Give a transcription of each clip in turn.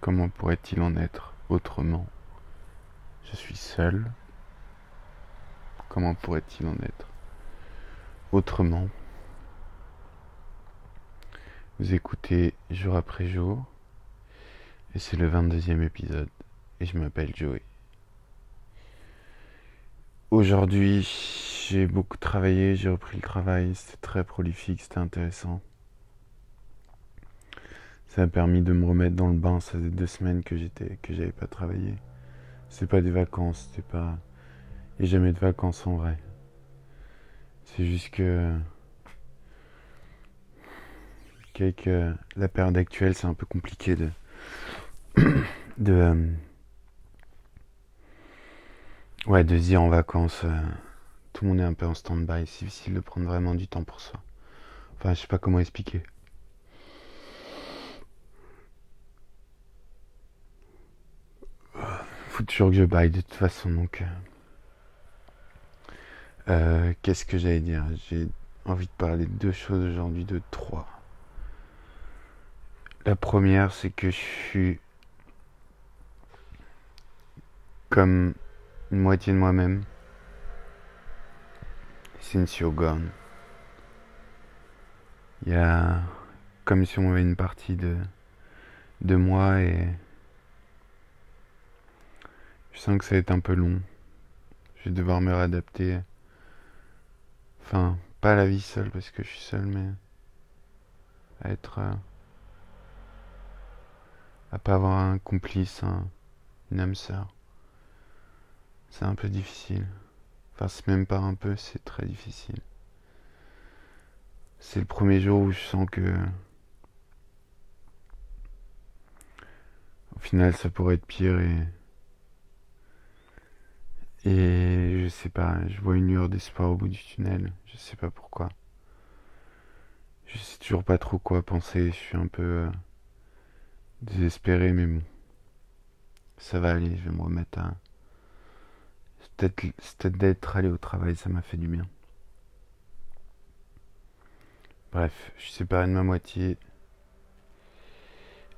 Comment pourrait-il en être autrement? Je suis seul. Comment pourrait-il en être autrement? Vous écoutez jour après jour. Et c'est le 22e épisode. Et je m'appelle Joey. Aujourd'hui, j'ai beaucoup travaillé, j'ai repris le travail, c'était très prolifique, c'était intéressant. Ça m'a permis de me remettre dans le bain. Ça faisait deux semaines que j'étais, que j'avais pas travaillé. C'est pas des vacances, c'était pas. Et jamais de vacances en vrai. C'est juste que. Qu'avec la période actuelle, c'est un peu compliqué de. de. Euh, ouais, de dire en vacances. Euh, tout le monde est un peu en stand-by. C'est difficile de prendre vraiment du temps pour soi. Enfin, je sais pas comment expliquer. Faut toujours que je baille de toute façon. Donc, euh, euh, qu'est-ce que j'allais dire? J'ai envie de parler de deux choses aujourd'hui, de trois. La première, c'est que je suis comme une moitié de moi-même. C'est une Siogon. Il y a comme si on avait une partie de, de moi et je sens que ça va être un peu long. Je vais devoir me réadapter. Enfin, pas à la vie seule parce que je suis seul, mais à être. Euh, à pas avoir un complice, une âme sœur. C'est un peu difficile. Enfin, c'est même pas un peu, c'est très difficile. C'est le premier jour où je sens que. Au final, ça pourrait être pire et et je sais pas, je vois une lueur d'espoir au bout du tunnel. Je sais pas pourquoi. Je sais toujours pas trop quoi penser. Je suis un peu euh, désespéré, mais bon. Ça va aller, je vais me remettre à. Peut-être d'être allé au travail, ça m'a fait du bien. Bref, je suis séparé de ma moitié.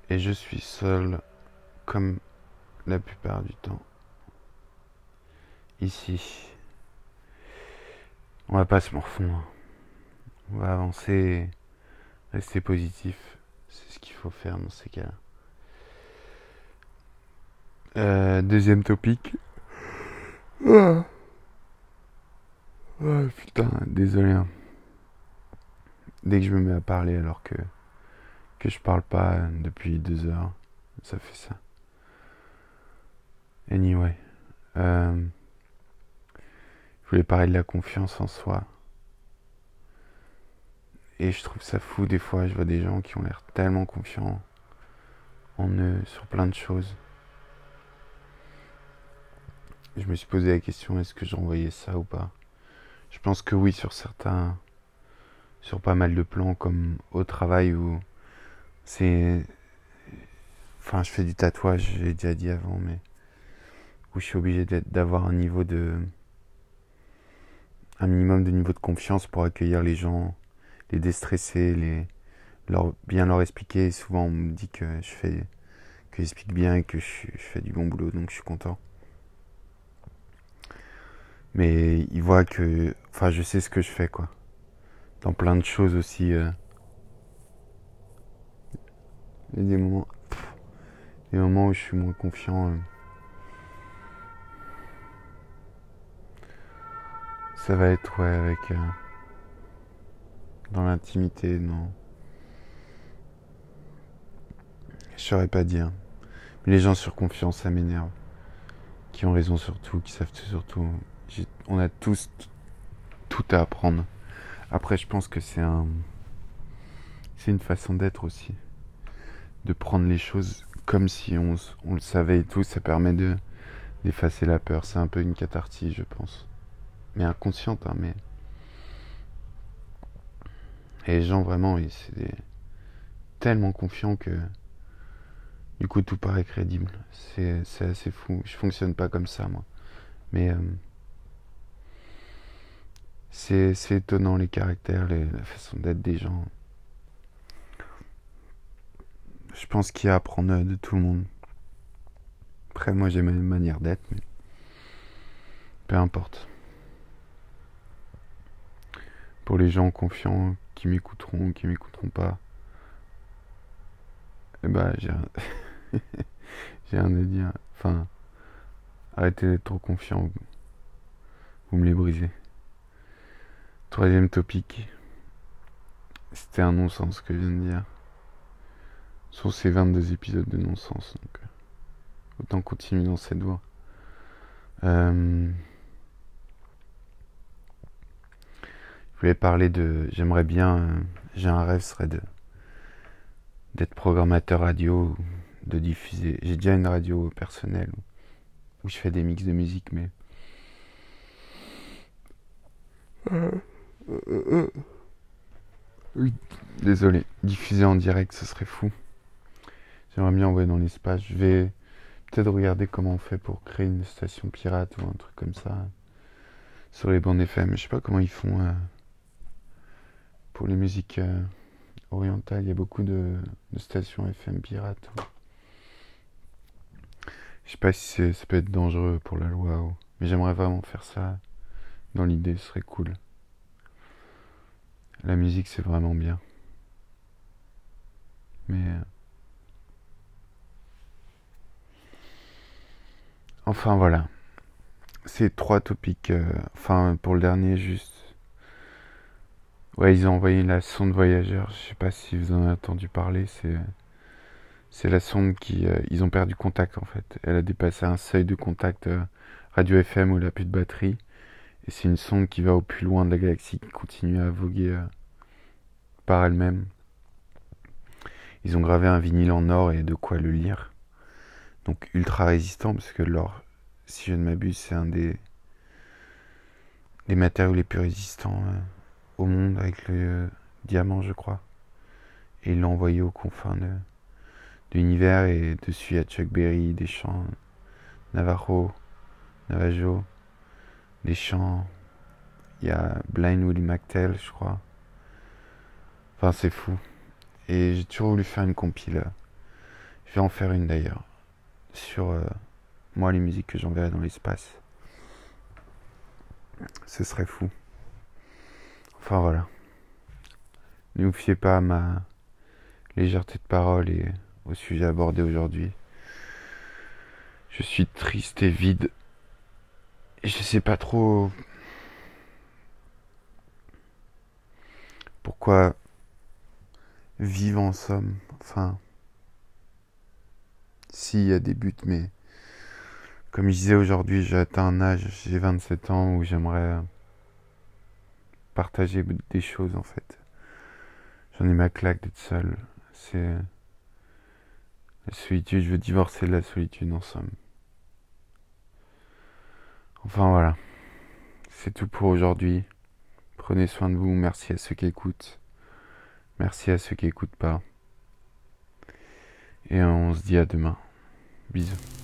Et je suis seul comme la plupart du temps ici. On va pas se morfondre. On va avancer, rester positif. C'est ce qu'il faut faire dans ces cas-là. Euh, deuxième topic. Ah. ah. putain, désolé. Hein. Dès que je me mets à parler alors que, que je parle pas depuis deux heures, ça fait ça. Anyway. Euh, je voulais parler de la confiance en soi. Et je trouve ça fou des fois, je vois des gens qui ont l'air tellement confiants en eux sur plein de choses. Je me suis posé la question est-ce que j'envoyais ça ou pas? Je pense que oui sur certains sur pas mal de plans comme au travail où c'est enfin je fais du tatouage, j'ai déjà dit avant mais où je suis obligé d'avoir un niveau de un minimum de niveau de confiance pour accueillir les gens, les déstresser, les, leur, bien leur expliquer. souvent, on me dit que je fais, que j'explique bien et que je, fais du bon boulot, donc je suis content. Mais ils voient que, enfin, je sais ce que je fais, quoi. Dans plein de choses aussi. Euh. Il y a des moments, des moments où je suis moins confiant. Euh. Ça va être, ouais, avec. Euh, dans l'intimité, non. Je saurais pas dire. Mais les gens sur confiance, ça m'énerve. Qui ont raison sur tout, qui savent tout sur tout. On a tous tout à apprendre. Après, je pense que c'est un. C'est une façon d'être aussi. De prendre les choses comme si on, on le savait et tout. Ça permet de d'effacer la peur. C'est un peu une catharsis, je pense inconsciente, hein, mais. Et les gens, vraiment, c'est tellement confiants que. Du coup, tout paraît crédible. C'est assez fou. Je fonctionne pas comme ça, moi. Mais. Euh, c'est étonnant, les caractères, la façon d'être des gens. pense qu'il y a à apprendre de tout le monde. Après, moi, j'ai ma manière d'être, mais peu importe. Pour les gens confiants qui m'écouteront, qui m'écouteront pas, eh ben, j'ai j'ai rien à dire. Enfin, arrêtez d'être trop confiant. Vous me les brisez. Troisième topic. C'était un non-sens ce que je viens de dire. Sur ces 22 épisodes de non-sens. Donc, euh, autant continuer dans cette voie. Euh, je voulais parler de. J'aimerais bien. Euh, j'ai un rêve, ce serait de. d'être programmateur radio, de diffuser. J'ai déjà une radio personnelle où je fais des mix de musique, mais. Oui, désolé. Diffuser en direct, ce serait fou. J'aimerais bien envoyer dans l'espace. Je vais peut-être regarder comment on fait pour créer une station pirate ou un truc comme ça sur les bandes FM. Je sais pas comment ils font euh, pour les musiques euh, orientales. Il y a beaucoup de, stations FM pirates. Je sais pas si ça peut être dangereux pour la loi, mais j'aimerais vraiment faire ça. Dans l'idée, ce serait cool. La musique, c'est vraiment bien. Mais. Euh, enfin voilà. Ces trois topics. Euh, enfin, pour le dernier, juste. Ouais, ils ont envoyé la sonde voyageur. Je sais pas si vous en avez entendu parler. C'est. C'est la sonde qui. Euh, ils ont perdu contact en fait. Elle a dépassé un seuil de contact radio FM où elle a plus de batterie. Et c'est une sonde qui va au plus loin de la galaxie, qui continue à voguer euh, par elle-même. Ils ont gravé un vinyle en or et de quoi le lire. Donc ultra résistant, parce que l'or, si je ne m'abuse, c'est un des, des matériaux les plus résistants euh, au monde, avec le euh, diamant, je crois. Et ils l'ont envoyé aux confins de, l'univers, et dessus il a Chuck Berry, des chants Navajo, Navajo, des chants. Il y a Blind Willie McTell, je crois. Enfin, c'est fou. Et j'ai toujours voulu faire une compile. Je vais en faire une d'ailleurs. Sur euh, moi, les musiques que j'enverrai dans l'espace. Ce serait fou. Enfin voilà. Ne vous fiez pas à ma légèreté de parole et au sujet abordé aujourd'hui. Je suis triste et vide je sais pas trop pourquoi vivre en somme. Enfin, s'il y a des buts, mais comme je disais aujourd'hui, j'ai atteint un âge, j'ai 27 ans où j'aimerais partager des choses en fait. J'en ai ma claque d'être seul. C'est la solitude, je veux divorcer de la solitude en somme. Enfin voilà. C'est tout pour aujourd'hui. Prenez soin de vous. Merci à ceux qui écoutent. Merci à ceux qui écoutent pas. Et on se dit à demain. Bisous.